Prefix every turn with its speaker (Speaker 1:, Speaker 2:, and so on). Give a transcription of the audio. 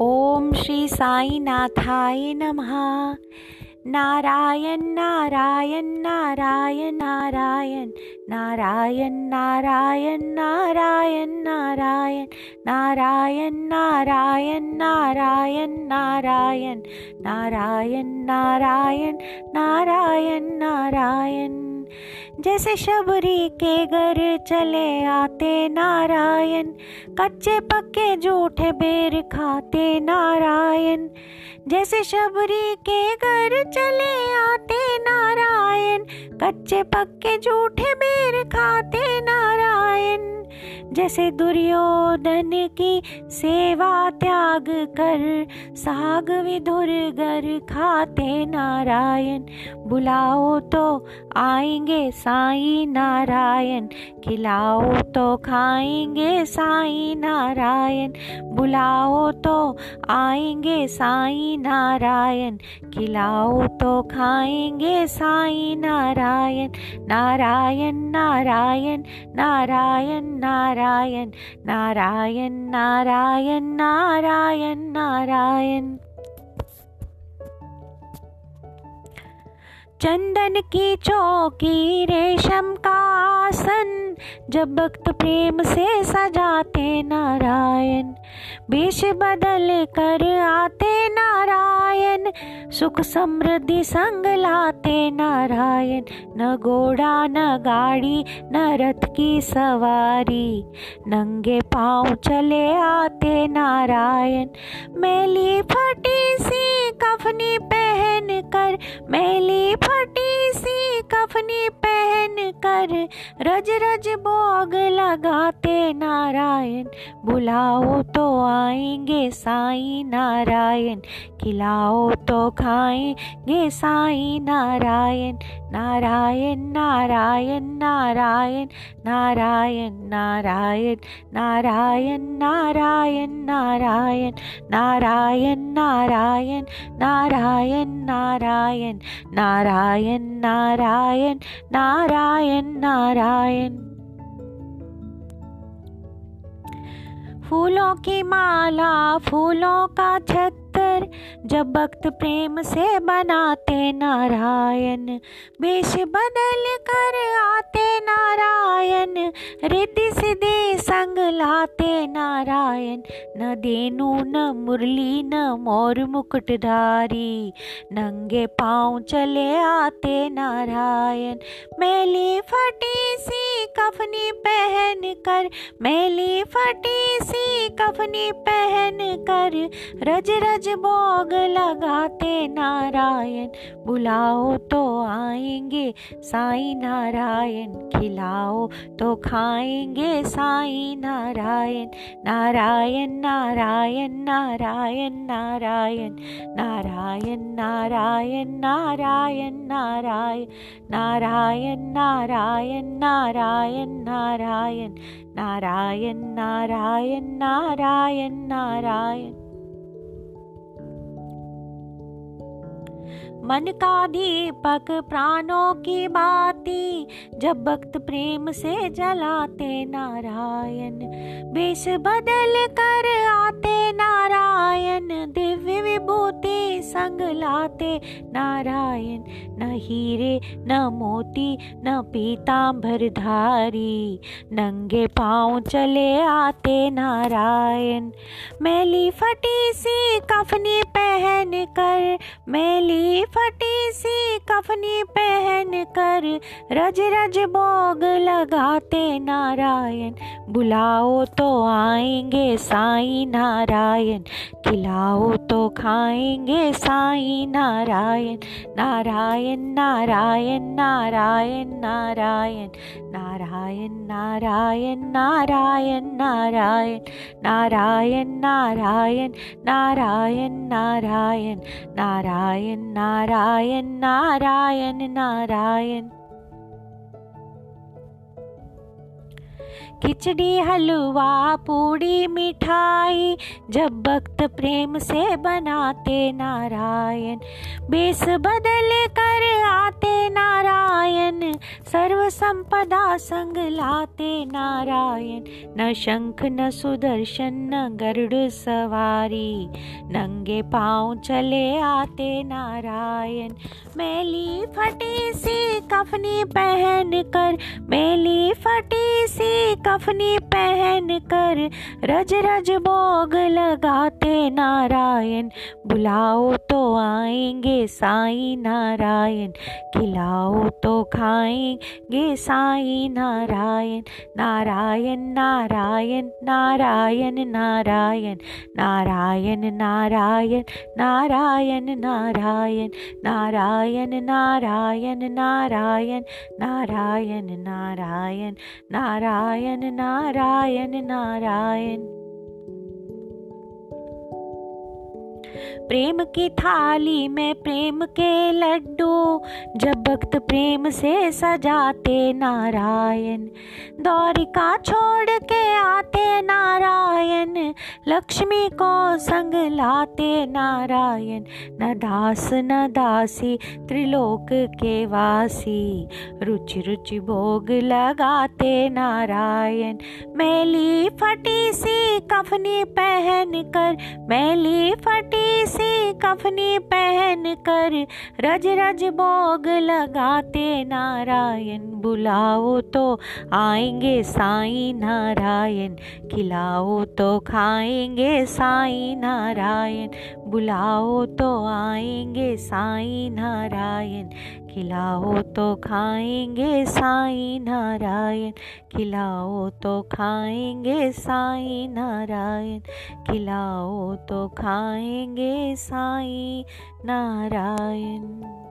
Speaker 1: ओम श्री साईनाथाय नमः नारायण नारायण नारायण नारायण नारायण नारायण नारायण नारायण नारायण नारायण नारायण नारायण नारायण नारायण नारायण नारायण जैसे शबरी के घर चले आते नारायण, कच्चे पक्के झूठे बेर खाते नारायण। जैसे शबरी के घर चले आते नारायण, कच्चे पक्के झूठे बेर खाते नारायण। जैसे दुर्योधन की सेवा त्याग कर, साग विधुर घर खाते नारायण। बुलाओ तो आएँगे साई नारायण, खिलाओ तो खाएँगे साई नारायण। बुलाओ तो आएँगे साई नारायण, खिलाओ तो खाएँगे Sai Narayan. Narayan Narayan Narayan Narayan, Narayan, Narayan, Narayan, Narayan. चंदन की चौकी रेशम का आसन जब भक्त प्रेम से सजाते नारायण वेश बदल कर आते नारायण, सुख समृद्धि संग लाते नारायण, न घोड़ा, न गाड़ी, न रथ की सवारी, नंगे पाँव चले आते नारायण, मेली फटी सी कफनी पहन कर मेली फटी सी कफनी कर रज रज भोग लगाते नारायण बुलाओ तो आएँगे साई नारायण खिलाओ तो खाएँगे साई नारायण नारायण नारायण नारायण नारायण नारायण नारायण नारायण नारायण नारायण नारायण नारायण नारायण नारायण नारायण नारायण नारायण नारायण। फूलों की माला फूलों का छत्तर जब भक्त प्रेम से बनाते नारायण, वेश बदल कर आते नारायण, रिद्धि सिद्धि संग लाते नारायण। न देनु, न मुरली, न मोर मुकुटधारी, नंगे पाँव चले आते नारायण। मेली फटी सी कफनी पहन कर, मेली फटी सी कफनी पहन कर, रज रज भोग लगाते नारायण बुलाओ तो आएँगे साई नारायण खिलाओ तो खाएँगे साई नारायण नारायण नारायण नारायण नारायण नारायण नारायण नारायण नारायण नारायण नारायण नारायण नारायण नारायण नारायण नारायण नारायण मन का दीपक प्राणों की बाती, जब भक्त प्रेम से जलाते नारायण। बेश बदल कर आते नारायण, दिव्य विभूति संग लाते नारायण। न हीरे, न मोती, न पीताम्बर धारी, नंगे पाँव चले आते नारायण। मैली फटी सी कफनी पहन कर, मैली फटी सी कफनी पहन कर रज रज भोग लगाते नारायण। बुलाओ तो आएँगे साई नारायण। खिलाओ तो खाएँगे साई नारायण। नारायण नारायण नारायण नारायण नारायण। नारायण नारायण नारायण नारायण नारायण नारायण नारायण नारायण नारायण नारायण नारायण खिचड़ी, हलवा, पूड़ी, मिठाई, जब भक्त प्रेम से बनाते नारायण। बेस बदल कर आते नारायण, सर्व संपदा संग लाते नारायण। न शंख, न सुदर्शन, न गरुड़ सवारी, नंगे पाँव चले आते नारायण। मैली फटी सी कफनी पहन कर, मैली फटी सी कफनी पहन कर रज रज भोग लगाते नारायण। बुलाओ तो आएँगे साई नारायण। खिलाओ तो खाएँगे साई नारायण। नारायण नारायण नारायण नारायण। नारायण नारायण नारायण नारायण। नारायण नारायण नारायण। नारायण नारायण। नारायण नारायण नारायण। प्रेम की थाली में प्रेम के लड्डू, जब भक्त प्रेम से सजाते नारायण। दौरिका छोड़ के आते नारायण, लक्ष्मी को संग लाते नारायण। न दास, न दासी, त्रिलोक के वासी। रुचि रुचि भोग लगाते नारायण। मैली फटी सी कफनी पहन कर मैली फटी सी कफनी पहन कर रज रज भोग लगाते नारायण। बुलाओ तो आएँगे साई नारायण, खिलाओ तो खाएँगे साई नारायण। बुलाओ तो आएँगे साई नारायण, खिलाओ तो खाएँगे साई नारायण, खिलाओ तो खाएँगे साई नारायण, खिलाओ तो खाएँगे साई नारायण।